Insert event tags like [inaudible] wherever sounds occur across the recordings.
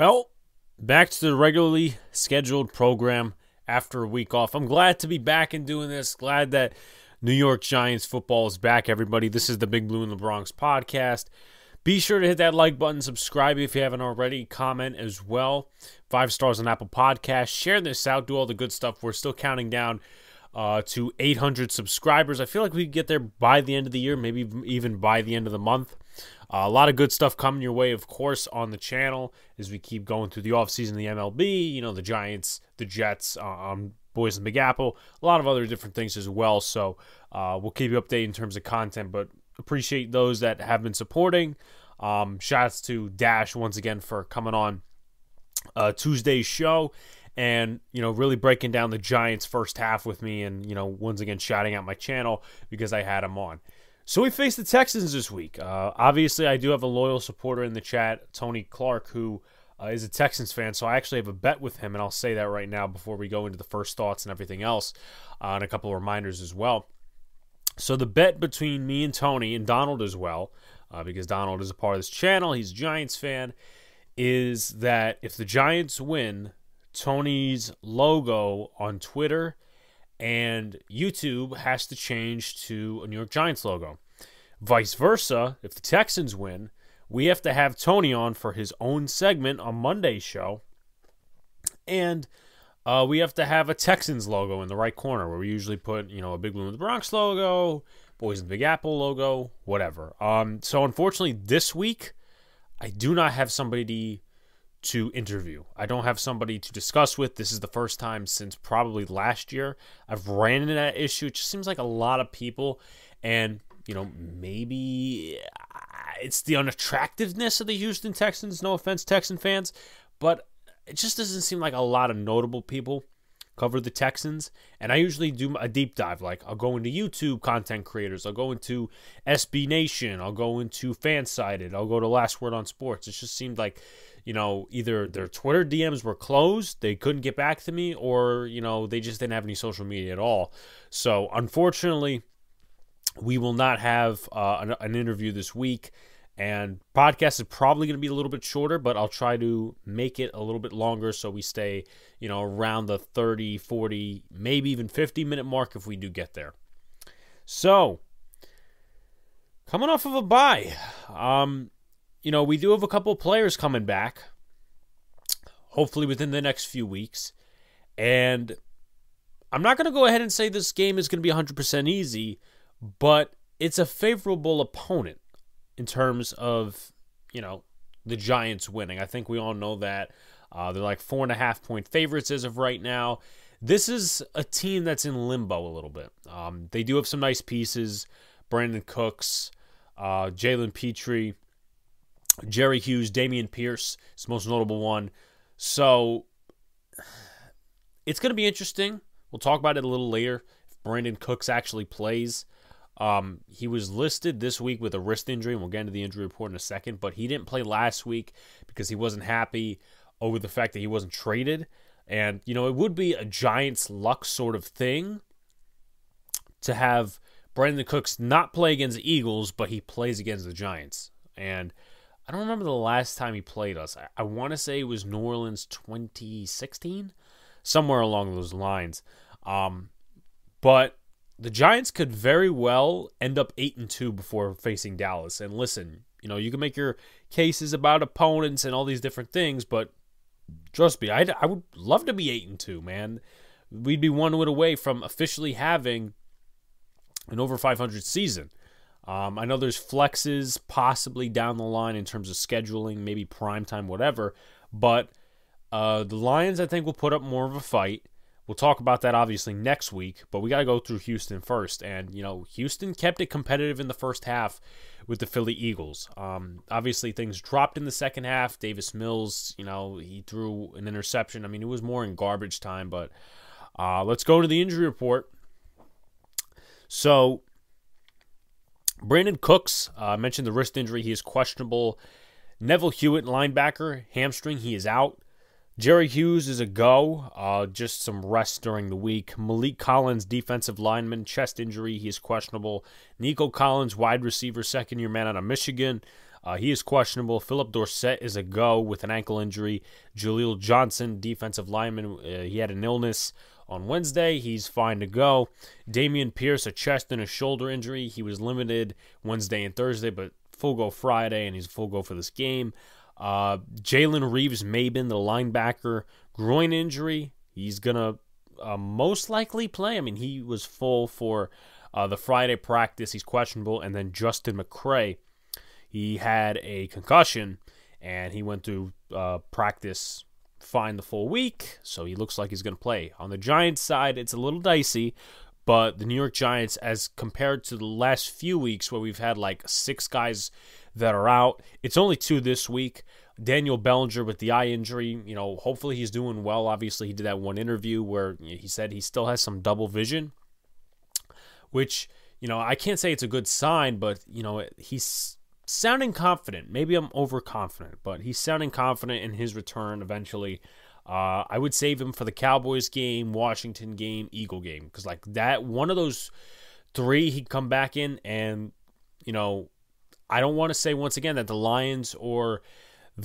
Well, back to the regularly scheduled program after a week off. I'm glad to be back and doing this. Glad that New York Giants football is back, everybody. This is the Big Blue in the Bronx podcast. Be sure to hit that like button, subscribe if you haven't already, comment as well. Five stars on Apple Podcasts. Share this out, do all the good stuff. We're still counting down uh, to 800 subscribers. I feel like we could get there by the end of the year, maybe even by the end of the month. Uh, a lot of good stuff coming your way, of course, on the channel as we keep going through the offseason, the MLB, you know, the Giants, the Jets, um, Boys in Big Apple, a lot of other different things as well. So uh, we'll keep you updated in terms of content, but appreciate those that have been supporting. Um, shouts to Dash once again for coming on uh, Tuesday's show and you know really breaking down the Giants first half with me and you know once again shouting out my channel because I had him on. So we face the Texans this week. Uh, obviously, I do have a loyal supporter in the chat, Tony Clark, who uh, is a Texans fan. So I actually have a bet with him, and I'll say that right now before we go into the first thoughts and everything else, uh, and a couple of reminders as well. So the bet between me and Tony and Donald as well, uh, because Donald is a part of this channel, he's a Giants fan, is that if the Giants win, Tony's logo on Twitter and YouTube has to change to a New York Giants logo. Vice versa, if the Texans win, we have to have Tony on for his own segment on Monday's show. And uh, we have to have a Texans logo in the right corner where we usually put, you know, a Big Blue in the Bronx logo, Boys in the Big Apple logo, whatever. Um, so unfortunately, this week, I do not have somebody to interview. I don't have somebody to discuss with. This is the first time since probably last year I've ran into that issue. It just seems like a lot of people, and you know, maybe uh, it's the unattractiveness of the Houston Texans. No offense, Texan fans, but it just doesn't seem like a lot of notable people cover the Texans. And I usually do a deep dive. Like I'll go into YouTube content creators, I'll go into SB Nation, I'll go into Fansided, I'll go to Last Word on Sports. It just seemed like you know, either their Twitter DMs were closed, they couldn't get back to me, or, you know, they just didn't have any social media at all. So, unfortunately, we will not have uh, an, an, interview this week. And podcast is probably going to be a little bit shorter, but I'll try to make it a little bit longer so we stay, you know, around the 30, 40, maybe even 50 minute mark if we do get there. So, coming off of a bye, um, you know, we do have a couple players coming back, hopefully within the next few weeks. And I'm not going to go ahead and say this game is going to be 100% easy, but it's a favorable opponent in terms of, you know, the Giants winning. I think we all know that. Uh, they're like four and a half point favorites as of right now. This is a team that's in limbo a little bit. Um, they do have some nice pieces. Brandin Cooks, uh, Jalen Pitre, Jerry Hughes, Dameon Pierce is the most notable one. So it's going to be interesting. We'll talk about it a little later. If Brandin Cooks actually plays, um, he was listed this week with a wrist injury, and we'll get into the injury report in a second. But he didn't play last week because he wasn't happy over the fact that he wasn't traded. And you know, it would be a Giants luck sort of thing to have Brandin Cooks not play against the Eagles, but he plays against the Giants. And I don't remember the last time he played us. I, I want to say it was New Orleans 2016, somewhere along those lines. Um, but the Giants could very well end up eight and two before facing Dallas. And listen, you know you can make your cases about opponents and all these different things, but trust me, I I would love to be eight and two, man. We'd be one win away from officially having an over 500 season. Um, I know there's flexes possibly down the line in terms of scheduling, maybe prime time, whatever. But uh, the Lions, I think, will put up more of a fight. We'll talk about that obviously next week, but we got to go through Houston first. And, you know, Houston kept it competitive in the first half with the Philly Eagles. Um, obviously, things dropped in the second half. Davis Mills, you know, he threw an interception. I mean, it was more in garbage time, but uh, let's go to the injury report. So, Brandin Cooks, uh, mentioned the wrist injury. He is questionable. Neville Hewitt, linebacker, hamstring. He is out. Jerry Hughes is a go. Uh, just some rest during the week. Maliek Collins, defensive lineman, chest injury. He is questionable. Nico Collins, wide receiver, second year man out of Michigan. Uh, he is questionable. Phillip Dorsett is a go with an ankle injury. Jaleel Johnson, defensive lineman, uh, he had an illness on Wednesday. He's fine to go. Dameon Pierce, a chest and a shoulder injury. He was limited Wednesday and Thursday, but full go Friday, and he's full go for this game. Uh, Jalen Reeves-Maybin, the linebacker, groin injury. He's going to uh, most likely play. I mean, he was full for uh, the Friday practice. He's questionable. And then Justin McCray, he had a concussion and he went through uh, practice fine the full week, so he looks like he's going to play. On the Giants side, it's a little dicey, but the New York Giants, as compared to the last few weeks where we've had like six guys that are out, it's only two this week. Daniel Bellinger with the eye injury, you know, hopefully he's doing well. Obviously, he did that one interview where he said he still has some double vision, which, you know, I can't say it's a good sign, but, you know, he's sounding confident. Maybe I'm overconfident, but he's sounding confident in his return eventually. Uh, I would save him for the Cowboys game, Washington game, Eagle game, because like that one of those three he'd come back in, and you know, I don't want to say once again that the Lions or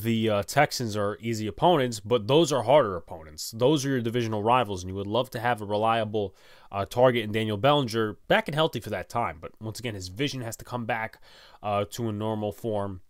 the uh, Texans are easy opponents, but those are harder opponents. Those are your divisional rivals, and you would love to have a reliable uh, target in Daniel Bellinger back and healthy for that time. But once again, his vision has to come back uh, to a normal form,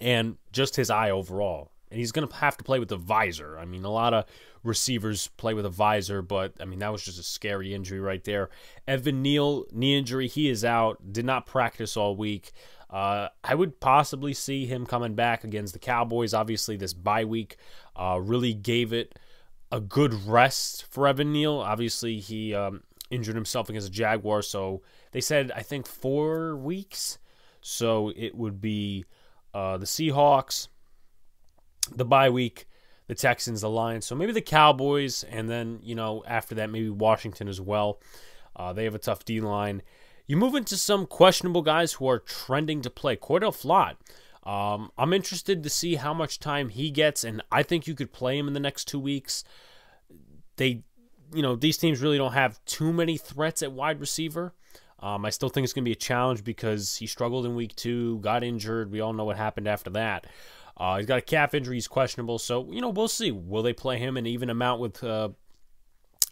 and just his eye overall. And he's going to have to play with a visor. I mean, a lot of receivers play with a visor, but I mean, that was just a scary injury right there. Evan Neal, knee injury, he is out, did not practice all week. Uh, I would possibly see him coming back against the Cowboys. Obviously, this bye week uh, really gave it a good rest for Evan Neal. Obviously, he um, injured himself against the Jaguars, so they said I think four weeks. So it would be uh, the Seahawks, the bye week, the Texans, the Lions. So maybe the Cowboys, and then you know after that maybe Washington as well. Uh, they have a tough D line. You move into some questionable guys who are trending to play. Cor'Dale Flott. Um, I'm interested to see how much time he gets, and I think you could play him in the next two weeks. They, you know, these teams really don't have too many threats at wide receiver. Um, I still think it's going to be a challenge because he struggled in week two, got injured. We all know what happened after that. Uh, he's got a calf injury. He's questionable. So, you know, we'll see. Will they play him an even amount with uh,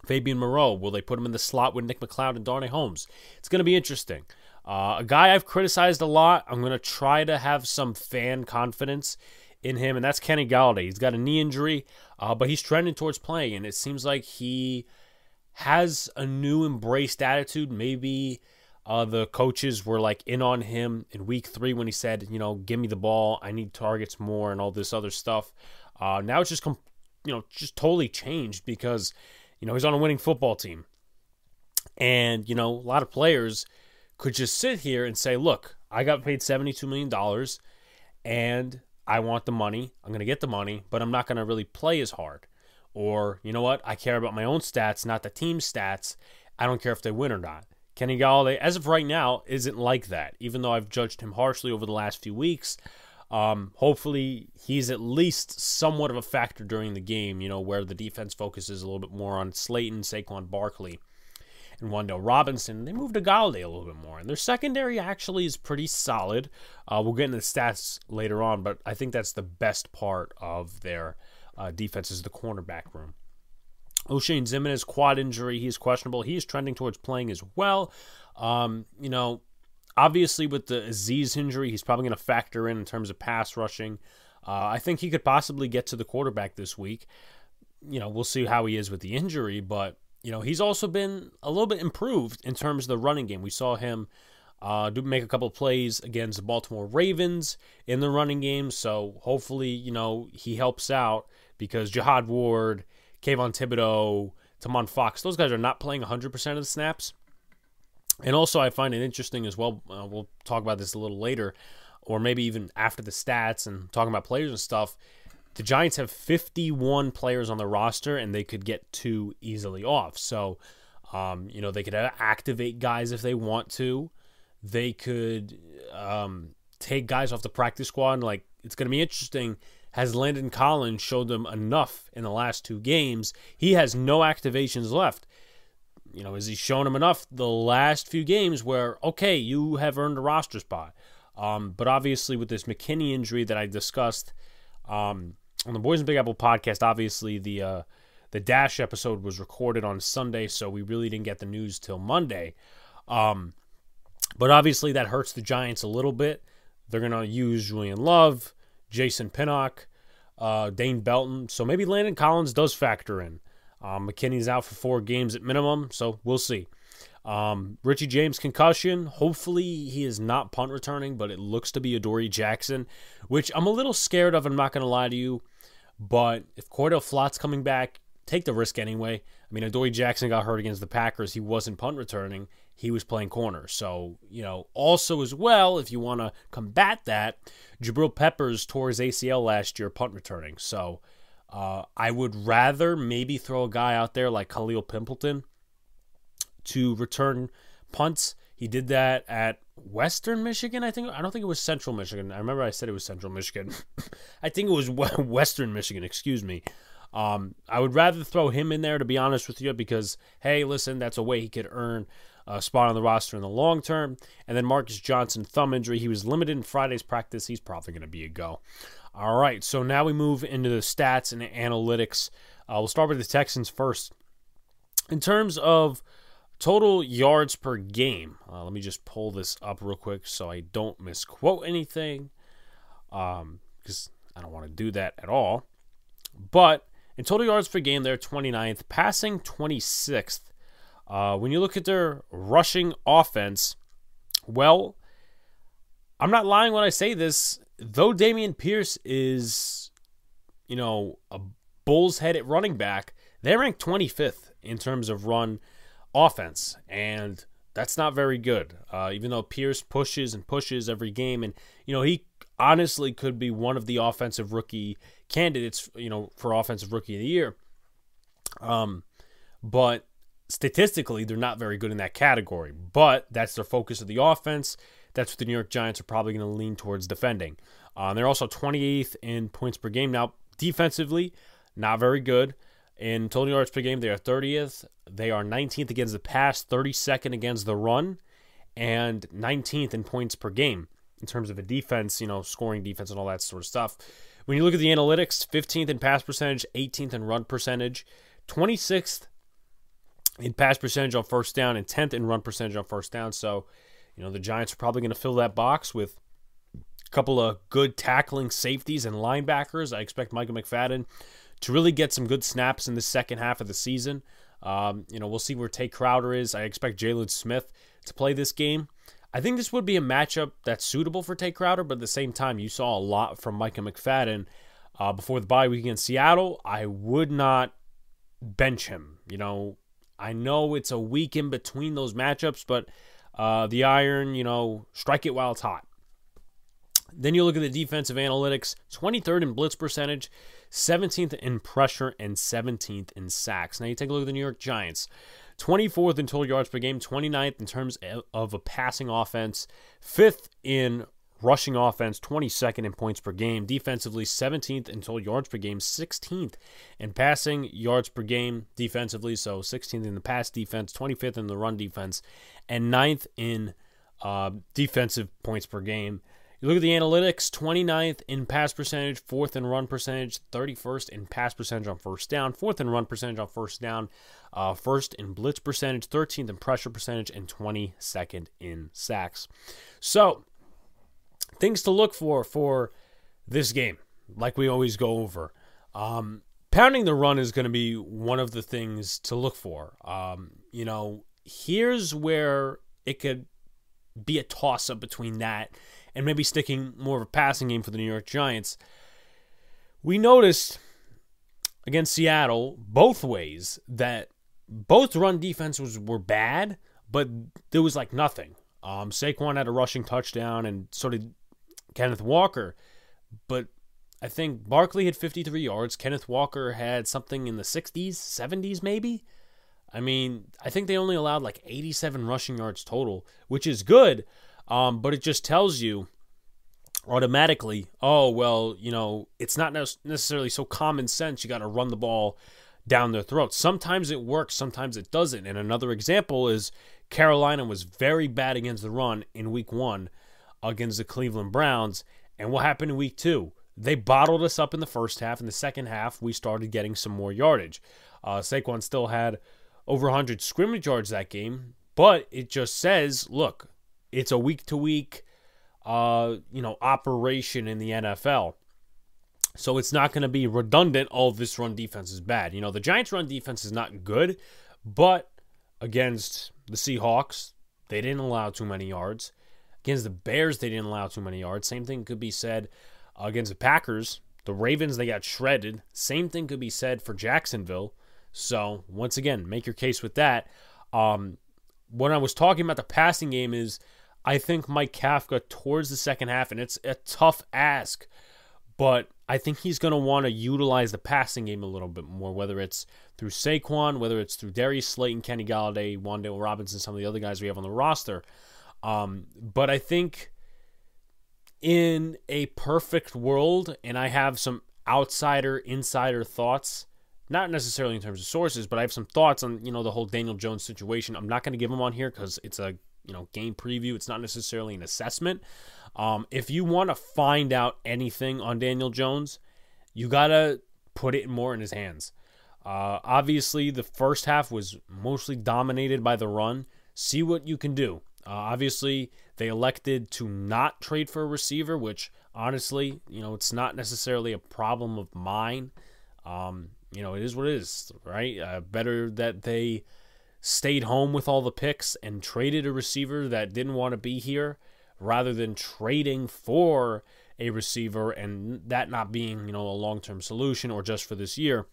Fabian Moreau. Will they put him in the slot with Nick McCloud and Darnay Holmes? It's going to be interesting. Uh, a guy I've criticized a lot. I'm going to try to have some fan confidence in him, and that's Kenny Golladay. He's got a knee injury, uh, but he's trending towards playing, and it seems like he has a new embraced attitude. Maybe uh, the coaches were like in on him in week three when he said, you know, give me the ball. I need targets more and all this other stuff. Uh, now it's just, com- you know, just totally changed because you know, he's on a winning football team. And, you know, a lot of players could just sit here and say, look, I got paid $72 million and I want the money. I'm going to get the money, but I'm not going to really play as hard. Or, you know what? I care about my own stats, not the team stats. I don't care if they win or not. Kenny Golladay, as of right now, isn't like that. Even though I've judged him harshly over the last few weeks, um, hopefully, he's at least somewhat of a factor during the game, you know, where the defense focuses a little bit more on Slayton, Saquon Barkley, and Wan'Dale Robinson. They moved to Golladay a little bit more. And their secondary actually is pretty solid. Uh, we'll get into the stats later on, but I think that's the best part of their uh, defense is the cornerback room. Oshane Ximines, quad injury. He's questionable. He is trending towards playing as well. Um, you know, Obviously, with the Azeez injury, he's probably going to factor in in terms of pass rushing. Uh, I think he could possibly get to the quarterback this week. You know, we'll see how he is with the injury, but you know he's also been a little bit improved in terms of the running game. We saw him uh, do make a couple plays against the Baltimore Ravens in the running game, so hopefully you know he helps out because Jihad Ward, Kayvon Thibodeaux, Tomon Fox, those guys are not playing 100% of the snaps. And also, I find it interesting as well. Uh, we'll talk about this a little later, or maybe even after the stats and talking about players and stuff. The Giants have 51 players on the roster, and they could get two easily off. So, um, you know, they could activate guys if they want to. They could um, take guys off the practice squad. Like, it's going to be interesting. Has Landon Collins showed them enough in the last two games? He has no activations left you know, has he shown him enough the last few games where, okay, you have earned a roster spot? Um, but obviously, with this McKinney injury that I discussed um, on the Boys and Big Apple podcast, obviously the uh, the Dash episode was recorded on Sunday, so we really didn't get the news till Monday. Um, but obviously, that hurts the Giants a little bit. They're going to use Julian Love, Jason Pinnock, uh, Dane Belton. So maybe Landon Collins does factor in. Um, McKinney's out for four games at minimum, so we'll see. Um, Richie James concussion. Hopefully he is not punt returning, but it looks to be Adoree Jackson, which I'm a little scared of. I'm not going to lie to you, but if Cor'Dale Flott's coming back, take the risk anyway. I mean, Adoree Jackson got hurt against the Packers. He wasn't punt returning. He was playing corner. So, you know, also as well, if you want to combat that, Jabril Peppers tore his ACL last year punt returning. So uh, I would rather maybe throw a guy out there like Khalil Pimpleton to return punts. He did that at Western Michigan, I think. I don't think it was Central Michigan. I remember I said it was Central Michigan. [laughs] I think it was [laughs] Western Michigan, excuse me. Um, I would rather throw him in there, to be honest with you, because, hey, listen, that's a way he could earn a spot on the roster in the long term. And then Marcus Johnson, thumb injury. He was limited in Friday's practice. He's probably going to be a go. All right, so now we move into the stats and analytics. Uh, we'll start with the Texans first. In terms of total yards per game, uh, let me just pull this up real quick so I don't misquote anything, because um, I don't want to do that at all. But in total yards per game, they're 29th, passing 26th. Uh, when you look at their rushing offense, well, I'm not lying when I say this. Though Dameon Pierce is, you know, a bull's head at running back, they rank 25th in terms of run offense, and that's not very good. Uh, even though Pierce pushes and pushes every game, and you know he honestly could be one of the offensive rookie candidates, you know, for offensive rookie of the year. Um, but statistically, they're not very good in that category. But that's their focus of the offense. That's what the New York Giants are probably going to lean towards defending. Uh, they're also 28th in points per game. Now, defensively, not very good. In total yards per game, they are 30th. They are 19th against the pass, 32nd against the run, and 19th in points per game in terms of a defense, you know, scoring defense and all that sort of stuff. When you look at the analytics, 15th in pass percentage, 18th in run percentage, 26th in pass percentage on first down, and 10th in run percentage on first down. So, you know, the Giants are probably going to fill that box with a couple of good tackling safeties and linebackers. I expect Michael McFadden to really get some good snaps in the second half of the season. Um, you know, we'll see where Tae Crowder is. I expect Jaylon Smith to play this game. I think this would be a matchup that's suitable for Tae Crowder, but at the same time, you saw a lot from Micah McFadden uh, before the bye week against Seattle. I would not bench him. You know, I know it's a week in between those matchups, but uh, the iron, you know, strike it while it's hot. Then you look at the defensive analytics 23rd in blitz percentage, 17th in pressure, and 17th in sacks. Now you take a look at the New York Giants. 24th in total yards per game, 29th in terms of a passing offense, 5th in rushing offense, 22nd in points per game, defensively 17th in total yards per game, 16th in passing yards per game defensively, so 16th in the pass defense, 25th in the run defense, and 9th in uh, defensive points per game. You look at the analytics 29th in pass percentage, 4th in run percentage, 31st in pass percentage on first down, 4th in run percentage on first down, uh, 1st in blitz percentage, 13th in pressure percentage, and 22nd in sacks. So, things to look for for this game, like we always go over. Um, pounding the run is going to be one of the things to look for. Um, you know, here's where it could be a toss up between that and maybe sticking more of a passing game for the New York Giants. We noticed against Seattle both ways that both run defenses were bad, but there was like nothing. Um, Saquon had a rushing touchdown, and so did Kenneth Walker. But I think Barkley had 53 yards. Kenneth Walker had something in the 60s, 70s, maybe. I mean, I think they only allowed like 87 rushing yards total, which is good. Um, but it just tells you automatically, oh, well, you know, it's not necessarily so common sense. You got to run the ball down their throats. Sometimes it works, sometimes it doesn't. And another example is Carolina was very bad against the run in week one. Against the Cleveland Browns. And what happened in week two? They bottled us up in the first half. In the second half, we started getting some more yardage. Uh, Saquon still had over 100 scrimmage yards that game, but it just says, look, it's a week to week, you know, operation in the NFL. So it's not going to be redundant. All oh, this run defense is bad. You know, the Giants' run defense is not good, but against the Seahawks, they didn't allow too many yards. Against the Bears, they didn't allow too many yards. Same thing could be said against the Packers. The Ravens, they got shredded. Same thing could be said for Jacksonville. So, once again, make your case with that. Um, when I was talking about the passing game, is I think Mike Kafka towards the second half, and it's a tough ask, but I think he's going to want to utilize the passing game a little bit more, whether it's through Saquon, whether it's through Darius Slayton, Kenny Golladay, Wan'Dale Robinson, some of the other guys we have on the roster. Um, but I think in a perfect world, and I have some outsider, insider thoughts, not necessarily in terms of sources, but I have some thoughts on you know the whole Daniel Jones situation. I'm not going to give them on here because it's a you know game preview. It's not necessarily an assessment. Um, if you want to find out anything on Daniel Jones, you gotta put it more in his hands. Uh, obviously, the first half was mostly dominated by the run. See what you can do. Uh, obviously, they elected to not trade for a receiver, which honestly, you know, it's not necessarily a problem of mine. Um, you know, it is what it is, right? Uh, better that they stayed home with all the picks and traded a receiver that didn't want to be here rather than trading for a receiver and that not being, you know, a long-term solution or just for this year.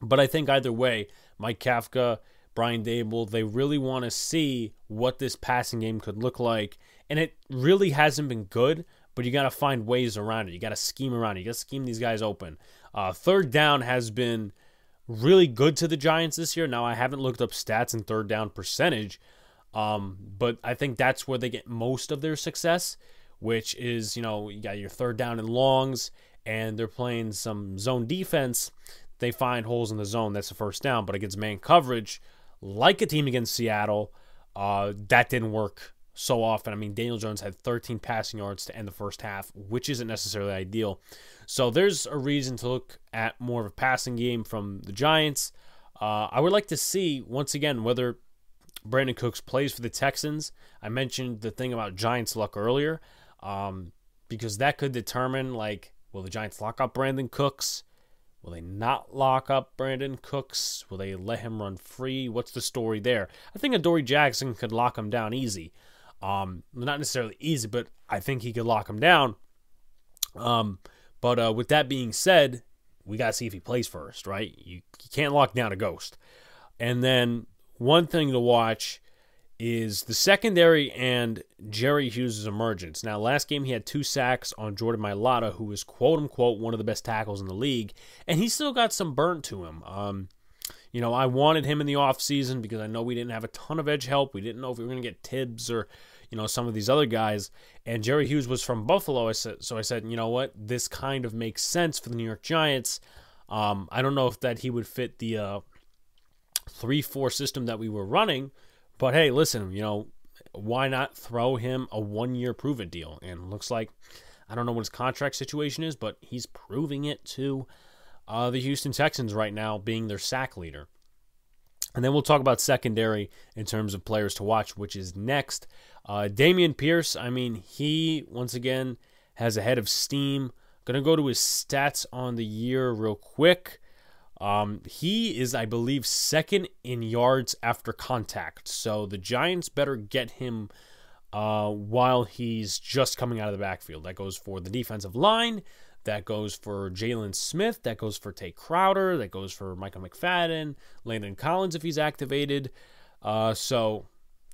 But I think either way, Mike Kafka Brian Daboll. They really want to see what this passing game could look like. And it really hasn't been good, but you got to find ways around it. You got to scheme around it. You got to scheme these guys open. Uh, third down has been really good to the Giants this year. Now, I haven't looked up stats and third down percentage, um, but I think that's where they get most of their success, which is, you know, you got your third down and longs, and they're playing some zone defense. They find holes in the zone. That's the first down. But against man coverage, like a team against Seattle. Uh, that didn't work so often. I mean, Daniel Jones had 13 passing yards to end the first half, which isn't necessarily ideal. So there's a reason to look at more of a passing game from the Giants. Uh, I would like to see, once again, whether Brandin Cooks plays for the Texans. I mentioned the thing about Giants luck earlier, um, because that could determine, like, will the Giants lock up Brandin Cooks? Will they not lock up Brandin Cooks? Will they let him run free? What's the story there? I think Adoree Jackson could lock him down easy. Um, not necessarily easy, but I think he could lock him down. Um, but uh, with that being said, we got to see if he plays first, right? You, you can't lock down a ghost. And then one thing to watch is the secondary and Jerry Hughes' emergence. Now, last game he had two sacks on Jordan Mailata, who was quote unquote one of the best tackles in the league, and he still got some burnt to him. Um, you know, I wanted him in the offseason because I know we didn't have a ton of edge help. We didn't know if we were going to get Tibbs or, you know, some of these other guys. And Jerry Hughes was from Buffalo. I said, so I said, you know what? This kind of makes sense for the New York Giants. Um, I don't know if that he would fit the uh, 3 4 system that we were running but hey, listen, you know, why not throw him a one year prove it deal? And looks like, I don't know what his contract situation is, but he's proving it to uh, the Houston Texans right now, being their sack leader. And then we'll talk about secondary in terms of players to watch, which is next. Uh, Dameon Pierce, I mean, he once again has a head of steam. Gonna go to his stats on the year real quick. Um, he is, I believe, second in yards after contact. So the Giants better get him uh, while he's just coming out of the backfield. That goes for the defensive line. That goes for Jaylon Smith. That goes for Tae Crowder. That goes for Michael McFadden, Landon Collins if he's activated. Uh, so,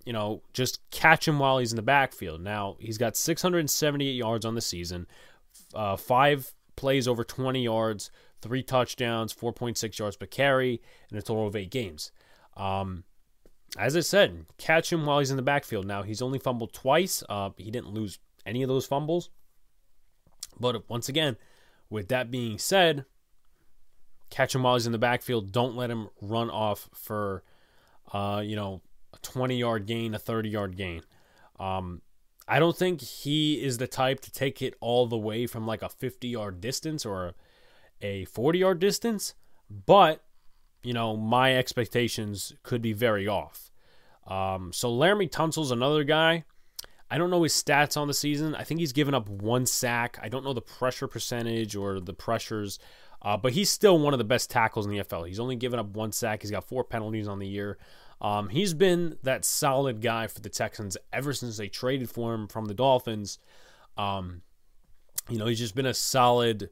you know, just catch him while he's in the backfield. Now, he's got 678 yards on the season, uh, five plays over 20 yards, three touchdowns, 4.6 yards per carry, and a total of eight games. Um, as I said, catch him while he's in the backfield. Now, he's only fumbled twice. Uh, he didn't lose any of those fumbles. But once again, with that being said, catch him while he's in the backfield. Don't let him run off for, uh, you know, a 20 yard gain, a 30 yard gain. Um, I don't think he is the type to take it all the way from like a 50 yard distance or a 40 yard distance, but, you know, my expectations could be very off. Um, so Laremy Tunsil's another guy. I don't know his stats on the season. I think he's given up one sack. I don't know the pressure percentage or the pressures, uh, but he's still one of the best tackles in the NFL. He's only given up one sack. He's got four penalties on the year. Um, he's been that solid guy for the Texans ever since they traded for him from the Dolphins. Um, you know, he's just been a solid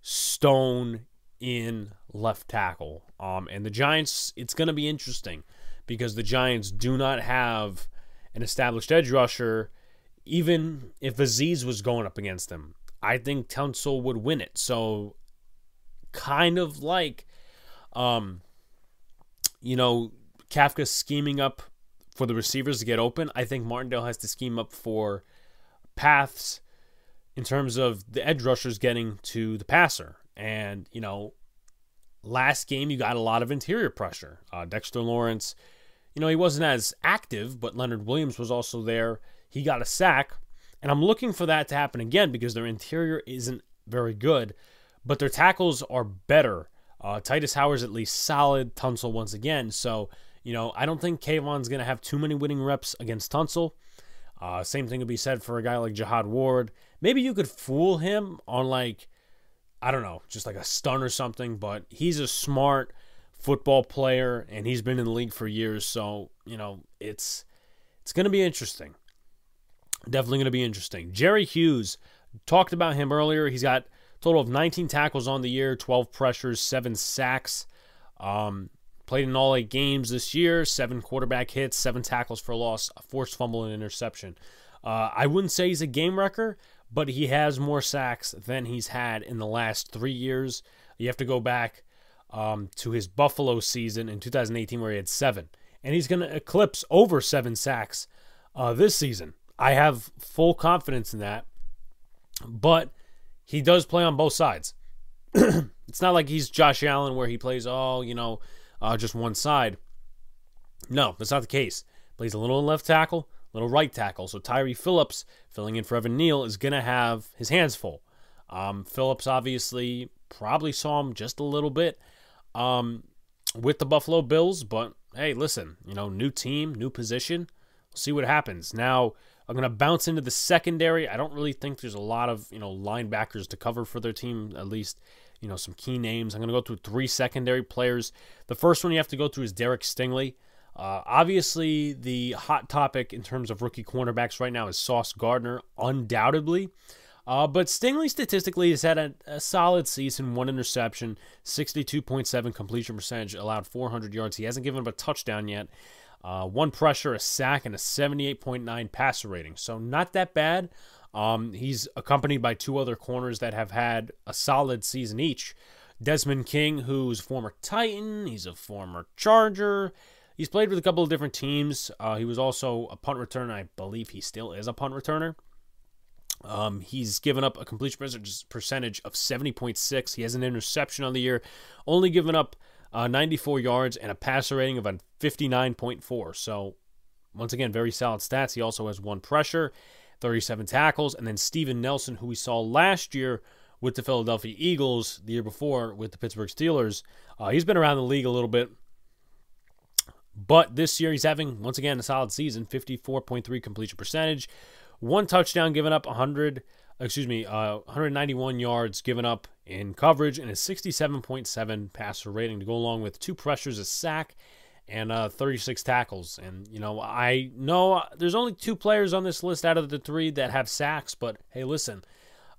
stone in left tackle. Um, and the Giants, it's going to be interesting because the Giants do not have an established edge rusher. Even if Azeez was going up against them, I think Tunsil would win it. So, kind of like, um, you know, Kafka scheming up for the receivers to get open. I think Martindale has to scheme up for paths in terms of the edge rushers getting to the passer. And, you know, last game you got a lot of interior pressure. Uh, Dexter Lawrence, you know, he wasn't as active, but Leonard Williams was also there. He got a sack. And I'm looking for that to happen again because their interior isn't very good, but their tackles are better. Uh, Tytus Howard's at least solid. Tunsil once again. So, you know, I don't think Kayvon's going to have too many winning reps against Tunsil. Uh, same thing could be said for a guy like Jihad Ward. Maybe you could fool him on like, I don't know, just like a stun or something, but he's a smart football player and he's been in the league for years. So, you know, it's it's going to be interesting. Definitely going to be interesting. Jerry Hughes, talked about him earlier. He's got total of 19 tackles on the year, 12 pressures, 7 sacks. Um, Played in all eight games this year, seven quarterback hits, seven tackles for loss, a forced fumble, and interception. Uh, I wouldn't say he's a game wrecker, but he has more sacks than he's had in the last three years. You have to go back um, to his Buffalo season in 2018 where he had seven. And he's going to eclipse over seven sacks uh, this season. I have full confidence in that. But he does play on both sides. [clears throat] it's not like he's Josh Allen where he plays, all, you know, uh, just one side. No, that's not the case. Plays a little left tackle, little right tackle. So Tyre Phillips, filling in for Evan Neal, is going to have his hands full. Um, Phillips obviously probably saw him just a little bit um, with the Buffalo Bills, but hey, listen, you know, new team, new position. We'll see what happens. Now, I'm going to bounce into the secondary. I don't really think there's a lot of, you know, linebackers to cover for their team, at least you know, some key names. I'm going to go through three secondary players. The first one you have to go through is Derek Stingley. Uh, obviously, the hot topic in terms of rookie cornerbacks right now is Sauce Gardner, undoubtedly. Uh, but Stingley statistically has had a, a, solid season, one interception, 62.7 completion percentage, allowed 400 yards. He hasn't given up a touchdown yet. Uh, one pressure, a sack, and a 78.9 passer rating. So not that bad. Um, he's accompanied by two other corners that have had a solid season each. Desmond King, who's former Titan, he's a former Charger. He's played with a couple of different teams. Uh, he was also a punt returner. I believe he still is a punt returner. Um, he's given up a completion percentage of 70.6. He has an interception on the year, only given up uh, 94 yards and a passer rating of a 59.4. So, once again, very solid stats. He also has one pressure 37 tackles. And then Steven Nelson, who we saw last year with the Philadelphia Eagles, the year before with the Pittsburgh Steelers. Uh, he's been around the league a little bit. But this year he's having, once again, a solid season 54.3 completion percentage, one touchdown given up, 100, excuse me, uh, 191 yards given up in coverage, and a 67.7 passer rating to go along with two pressures, a sack, and uh, 36 tackles. And, you know, I know there's only two players on this list out of the three that have sacks, but hey, listen,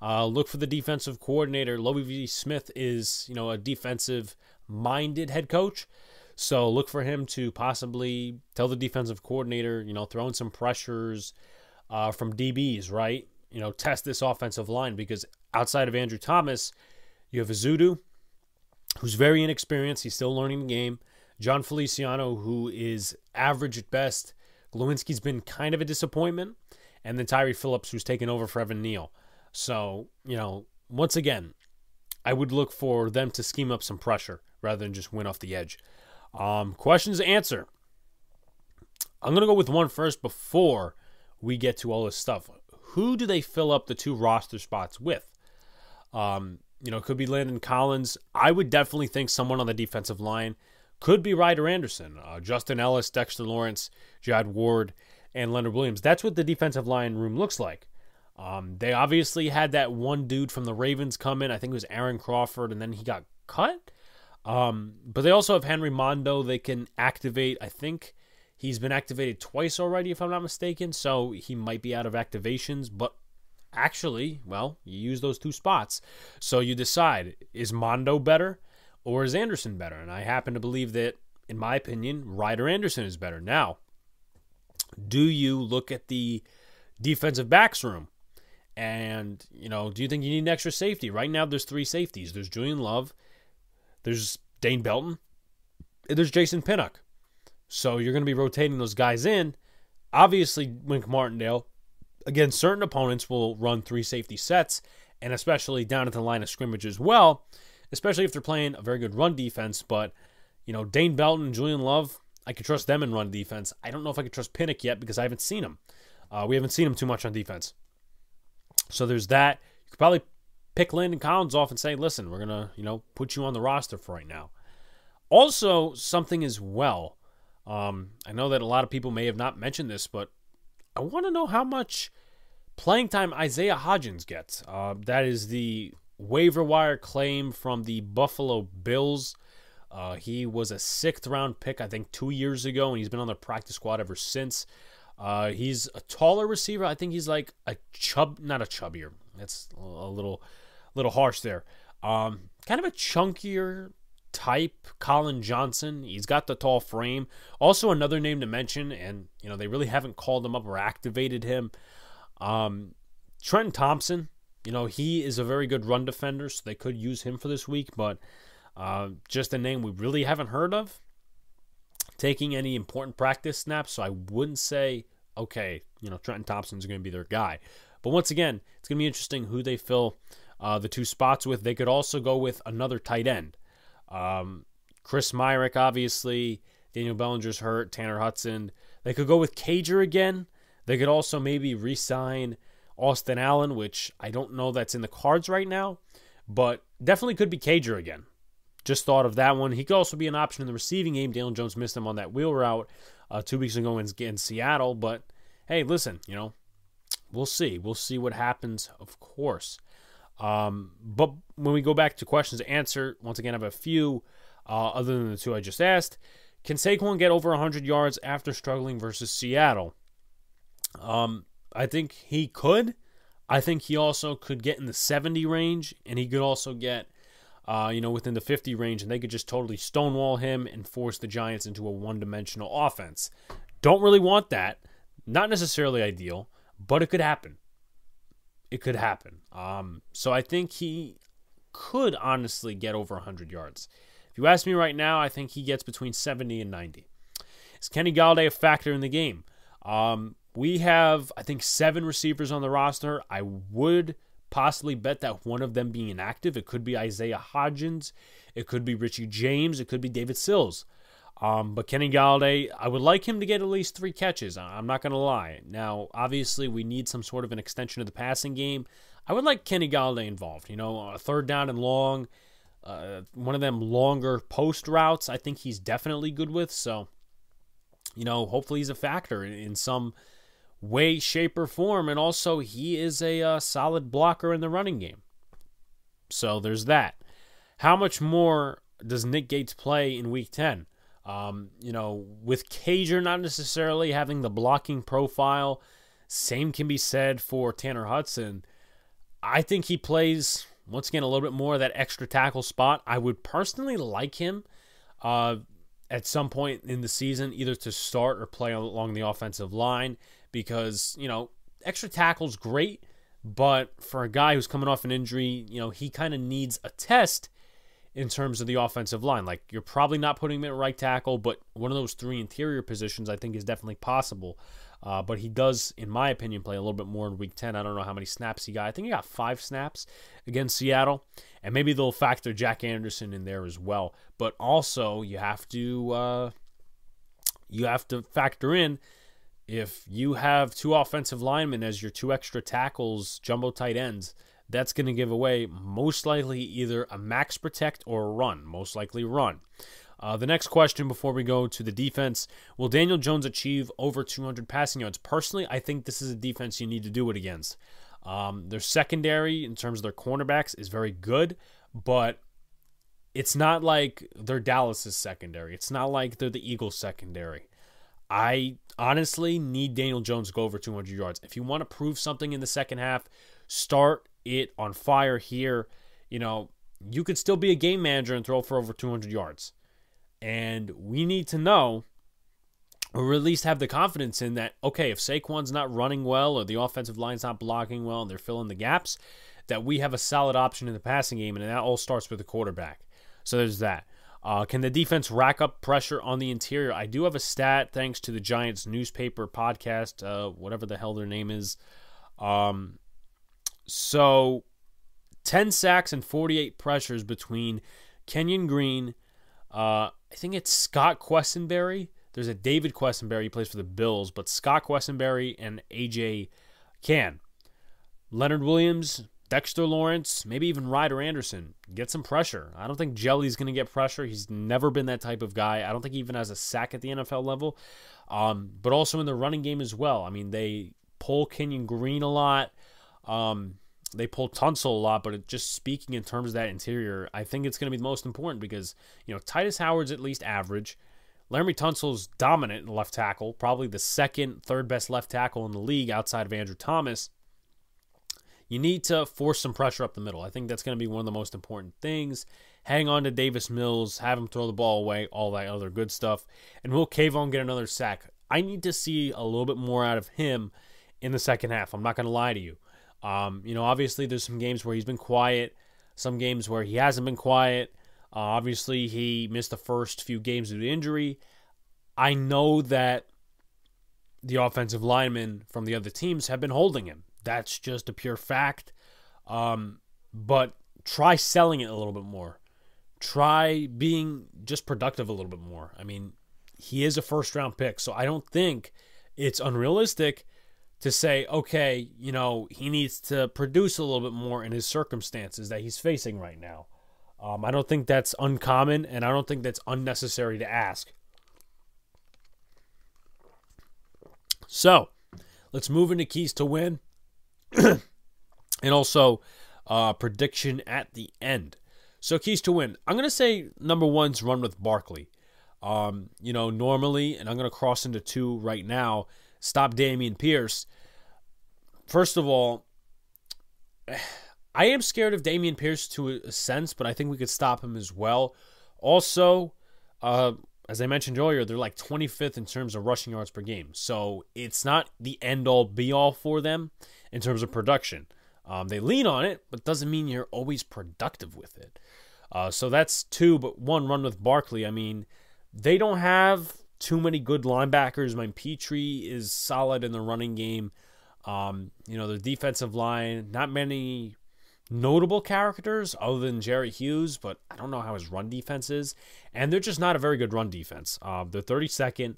uh, look for the defensive coordinator. Lovie V. Smith is, you know, a defensive minded head coach. So look for him to possibly tell the defensive coordinator, you know, throw in some pressures uh, from DBs, right? You know, test this offensive line because outside of Andrew Thomas, you have Ezeudu, who's very inexperienced. He's still learning the game. Jon Feliciano, who is average at best. Glowinski's been kind of a disappointment. And then Tyre Phillips, who's taken over for Evan Neal. So, you know, once again, I would look for them to scheme up some pressure rather than just win off the edge. Um, questions to answer. I'm to go with one first before we get to all this stuff. who do they fill up the two roster spots with? Um, you know, it could be Landon Collins. I would definitely think someone on the defensive line could be Ryder Anderson, uh, Justin Ellis, Dexter Lawrence, Jad Ward, and Leonard Williams. That's what the defensive line room looks like. Um, they obviously had that one dude from the Ravens come in. I think it was Aaron Crawford, and then he got cut. Um, but they also have Henry Mondeaux They can activate. I think he's been activated twice already, if I'm not mistaken. So he might be out of activations. But actually, well, you use those two spots. So you decide is Mondeaux better or is Anderson better? And I happen to believe that, in my opinion, Ryder Anderson is better. Now, do you look at the defensive backs room? And, you know, do you think you need an extra safety? Right now, there's three safeties. There's Julian Love, there's Dane Belton, there's Jason Pinnock. So you're going to be rotating those guys in. Obviously, Wink Martindale, again, certain opponents will run three safety sets, and especially down at the line of scrimmage as well, especially if they're playing a very good run defense. But, you know, Dane Belton and Julian Love, I could trust them in run defense. I don't know if I could trust Pinnock yet because I haven't seen him. Uh, we haven't seen him too much on defense. So there's that. You could probably pick Landon Collins off and say, listen, we're going to, you know, put you on the roster for right now. Also, something as well. Um, I know that a lot of people may have not mentioned this, but I want to know how much playing time Isaiah Hodgins gets. Uh, that is the waiver wire claim from the Buffalo Bills. Uh, he was a sixth round pick, I think, two years ago, and he's been on the practice squad ever since. Uh, he's a taller receiver. I think he's like a chub, not a chubbier. That's a little, little harsh there. Um, kind of a chunkier type, Collin Johnson. He's got the tall frame. Also, another name to mention, and you know they really haven't called him up or activated him. Um, Trent Thompson. You know he is a very good run defender, so they could use him for this week. But uh, just a name we really haven't heard of taking any important practice snaps. So I wouldn't say okay, you know, Trenton Thompson's going to be their guy. But once again, it's going to be interesting who they fill uh, the two spots with. They could also go with another tight end. Um, Chris Myarick, obviously. Daniel Bellinger's hurt. Tanner Hudson. They could go with Cager again. They could also maybe re sign Austin Allen, which I don't know that's in the cards right now, but definitely could be Cager again. Just thought of that one. He could also be an option in the receiving game. Daniel Jones missed him on that wheel route uh, two weeks ago in, in Seattle. But hey, listen, you know, we'll see. We'll see what happens, of course. Um, but when we go back to questions to answer, once again, I have a few uh, other than the two I just asked. Can Saquon get over 100 yards after struggling versus Seattle? Um, I think he could. I think he also could get in the 70 range, and he could also get uh, you know, within the 50 range, and they could just totally stonewall him and force the Giants into a one dimensional offense. Don't really want that. Not necessarily ideal, but it could happen. It could happen. Um, so I think he could honestly get over 100 yards. If you ask me right now, I think he gets between 70 and 90. Is Kenny Golladay a factor in the game? Um, we have, I think, seven receivers on the roster. I would possibly bet that one of them being inactive. It could be Isaiah Hodgins. It could be Richie James. It could be David Sills. Um, but Kenny Golladay, I would like him to get at least three catches. I'm not going to lie. Now, obviously, we need some sort of an extension of the passing game. I would like Kenny Golladay involved. You know, a third down and long, uh, one of them longer post routes. I think he's definitely good with. So, you know, hopefully he's a factor in, in some way, shape, or form. And also, he is a uh, solid blocker in the running game. So there's that. How much more does Nick Gates play in week 10? Um, you know, with Cager not necessarily having the blocking profile, same can be said for Tanner Hudson. I think he plays, once again, a little bit more that extra tackle spot. I would personally like him uh, at some point in the season, either to start or play along the offensive line because, you know, extra tackle's great, but for a guy who's coming off an injury, you know, he kind of needs a test in terms of the offensive line. Like you're probably not putting him at right tackle, but one of those three interior positions I think is definitely possible. Uh, but he does, in my opinion, play a little bit more in Week 10. I don't know how many snaps he got. I think he got five snaps against Seattle, and maybe they'll factor Jack Anderson in there as well. But also, you have to uh, you have to factor in if you have two offensive linemen as your two extra tackles, jumbo tight ends, that's going to give away most likely either a max protect or a run, most likely run. Uh, the next question before we go to the defense Will Daniel Jones achieve over 200 passing yards? Personally, I think this is a defense you need to do it against. Um, their secondary, in terms of their cornerbacks, is very good, but it's not like they're Dallas's secondary. It's not like they're the Eagles' secondary. I honestly need Daniel Jones to go over 200 yards. If you want to prove something in the second half, start it on fire here. You know, you could still be a game manager and throw for over 200 yards. And we need to know, or at least have the confidence in that, okay, if Saquon's not running well or the offensive line's not blocking well and they're filling the gaps, that we have a solid option in the passing game. And that all starts with the quarterback. So there's that. Uh, can the defense rack up pressure on the interior? I do have a stat thanks to the Giants newspaper podcast, uh, whatever the hell their name is. Um, so 10 sacks and 48 pressures between Kenyon Green, uh, I think it's Scott Quessenberry. There's a David Quessenberry, he plays for the Bills, but Scott Quessenberry and AJ Cann. Leonard Williams, Dexter Lawrence, maybe even Ryder Anderson, get some pressure. I don't think Jelly's going to get pressure. He's never been that type of guy. I don't think he even has a sack at the NFL level, um, but also in the running game as well. I mean, they pull Kenyon Green a lot. Um, they pull Tunsil a lot, but just speaking in terms of that interior, I think it's going to be the most important because, you know, Tytus Howard's at least average. Laremy Tunsil's dominant in left tackle, probably the second, third best left tackle in the league outside of Andrew Thomas. You need to force some pressure up the middle. I think that's going to be one of the most important things. Hang on to Davis Mills, have him throw the ball away, all that other good stuff. And will Kayvon get another sack? I need to see a little bit more out of him in the second half. I'm not going to lie to you. Um, you know, obviously there's some games where he's been quiet, some games where he hasn't been quiet. Uh, obviously, he missed the first few games due to injury. I know that the offensive linemen from the other teams have been holding him. That's just a pure fact. Um, but try selling it a little bit more. Try being just productive a little bit more. I mean, he is a first round pick, so I don't think it's unrealistic to say, okay, you know, he needs to produce a little bit more in his circumstances that he's facing right now. Um, I don't think that's uncommon, and I don't think that's unnecessary to ask. So, let's move into keys to win, [clears throat] and also uh, prediction at the end. So, keys to win. I'm to say number one's run with Barkley. Um, you know, normally, and I'm to cross into two right now stop Dameon Pierce. First of all, I am scared of Dameon Pierce to a sense, but I think we could stop him as well. Also, uh, as I mentioned earlier, they're like 25th in terms of rushing yards per game. So it's not the end all be all for them in terms of production. Um, they lean on it, but doesn't mean you're always productive with it. Uh, so that's two, but one run with Barkley. I mean, they don't have too many good linebackers. My Petrie is solid in the running game. Um, you know, the defensive line, not many notable characters other than Jerry Hughes, but I don't know how his run defense is. And they're just not a very good run defense. Uh, they're 32nd.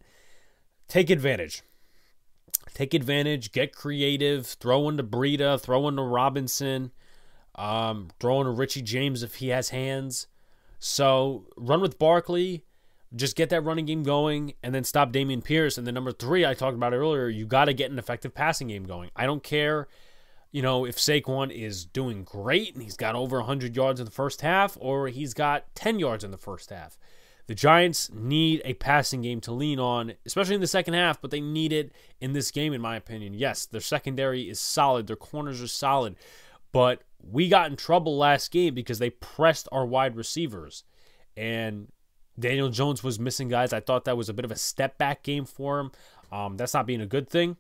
Take advantage. Take advantage, get creative, throw into Breida, throw into Robinson, um, throw into Richie James if he has hands. So run with Barkley just get that running game going and then stop Dameon Pierce. And then number three, I talked about earlier, you got to get an effective passing game going. I don't care, you know, if Saquon is doing great and he's got over 100 yards in the first half or he's got 10 yards in the first half. The Giants need a passing game to lean on, especially in the second half, but they need it in this game, in my opinion. Yes, their secondary is solid, their corners are solid, but we got in trouble last game because they pressed our wide receivers. And Daniel Jones was missing guys. I thought that was a bit of a step back game for him. Um, that's not being a good thing,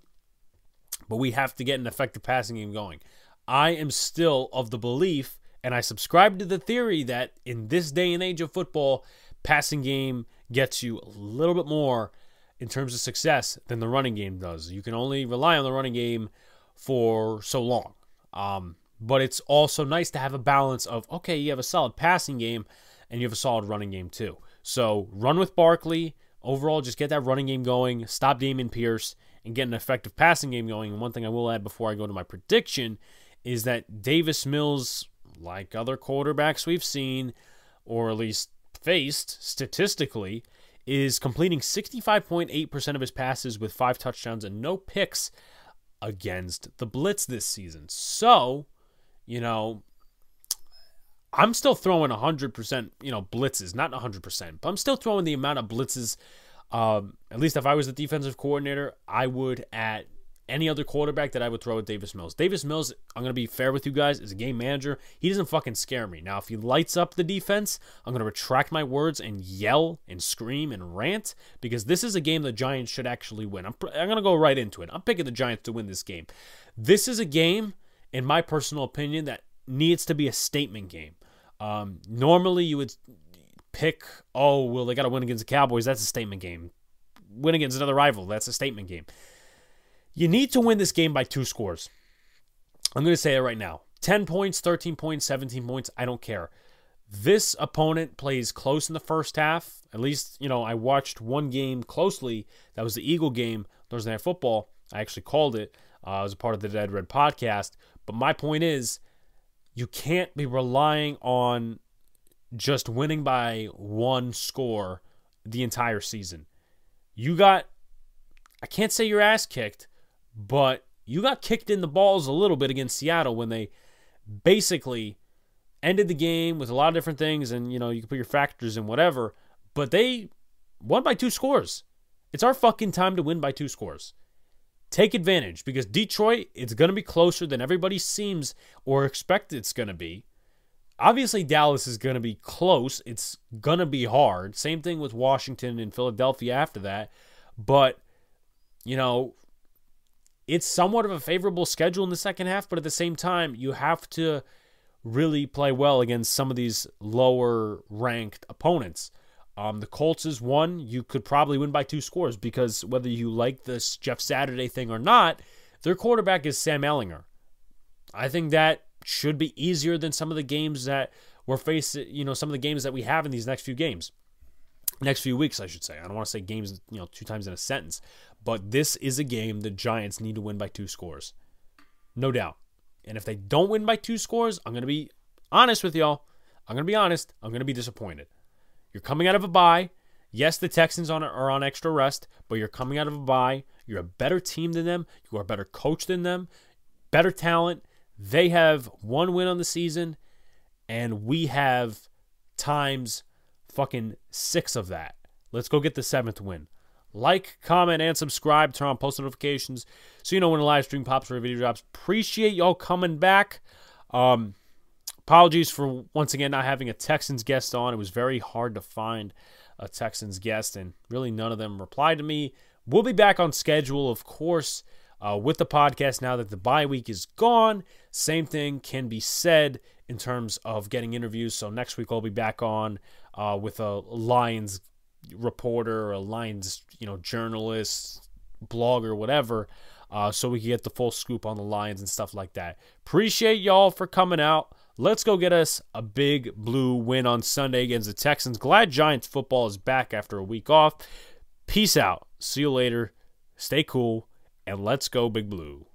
but we have to get an effective passing game going. I am still of the belief, and I subscribe to the theory that in this day and age of football, passing game gets you a little bit more in terms of success than the running game does. You can only rely on the running game for so long. Um, but it's also nice to have a balance of okay, you have a solid passing game and you have a solid running game too. So run with Barkley. Overall, just get that running game going. Stop Dameon Pierce, and get an effective passing game going. And one thing I will add before I go to my prediction is that Davis Mills, like other quarterbacks we've seen, or at least faced statistically, is completing 65.8% of his passes with five touchdowns and no picks against the Blitz this season. So, you know, I'm still throwing 100%, you know, blitzes, not 100%, but I'm still throwing the amount of blitzes. Um, at least if I was the defensive coordinator, I would at any other quarterback that I would throw at Davis Mills. Davis Mills, I'm going to be fair with you guys, is a game manager. He doesn't fucking scare me. Now, if he lights up the defense, I'm going to retract my words and yell and scream and rant because this is a game the Giants should actually win. I'm, I'm going to go right into it. I'm picking the Giants to win this game. This is a game, in my personal opinion, that needs to be a statement game. Um, normally, you would pick, oh, well, they got to win against the Cowboys. That's a statement game. Win against another rival. That's a statement game. You need to win this game by two scores. I'm going to say it right now 10 points, 13 points, 17 points. I don't care. This opponent plays close in the first half. At least, you know, I watched one game closely. That was the Eagle game, Thursday Night Football. I actually called it uh, was a part of the Dead Red podcast. But my point is, you can't be relying on just winning by one score the entire season. You got, I can't say your ass kicked, but you got kicked in the balls a little bit against Seattle when they basically ended the game with a lot of different things, and you know you can put your factors in whatever, but they won by two scores. It's our fucking time to win by two scores. Take advantage because Detroit, it's going to be closer than everybody seems or expect it's going to be. Obviously, Dallas is going to be close. It's going to be hard. Same thing with Washington and Philadelphia after that. But, you know, it's somewhat of a favorable schedule in the second half, but at the same time, you have to really play well against some of these lower ranked opponents. Um, the Colts is one. You could probably win by two scores because whether you like this Jeff Saturday thing or not, their quarterback is Sam Ehlinger. I think that should be easier than some of the games that we're facing, you know, some of the games that we have in these next few games. Next few weeks, I should say. I don't want to say games, you know, two times in a sentence. But this is a game the Giants need to win by two scores. No doubt. And if they don't win by two scores, I'm going to be honest with y'all. I'm going to be honest. I'm going to be disappointed. You're coming out of a bye. Yes, the Texans on, are on extra rest, but you're coming out of a bye. You're a better team than them. You are a better coach than them, better talent. They have one win on the season, and we have times fucking six of that. Let's go get the seventh win. Like, comment, and subscribe. Turn on post notifications so you know when a live stream pops or a video drops. Appreciate y'all coming back. Um, apologies for once again not having a Texans guest on. It was very hard to find a Texans guest, and really none of them replied to me. We'll be back on schedule, of course, uh, with the podcast now that the bye week is gone. Same thing can be said in terms of getting interviews. So next week I'll be back on uh, with a Lions reporter or a Lions, you know, journalist, blogger, whatever, uh, so we can get the full scoop on the Lions and stuff like that. Appreciate y'all for coming out. Let's go get us a big blue win on Sunday against the Texans. Glad Giants football is back after a week off. Peace out. See you later. Stay cool. And let's go, Big Blue.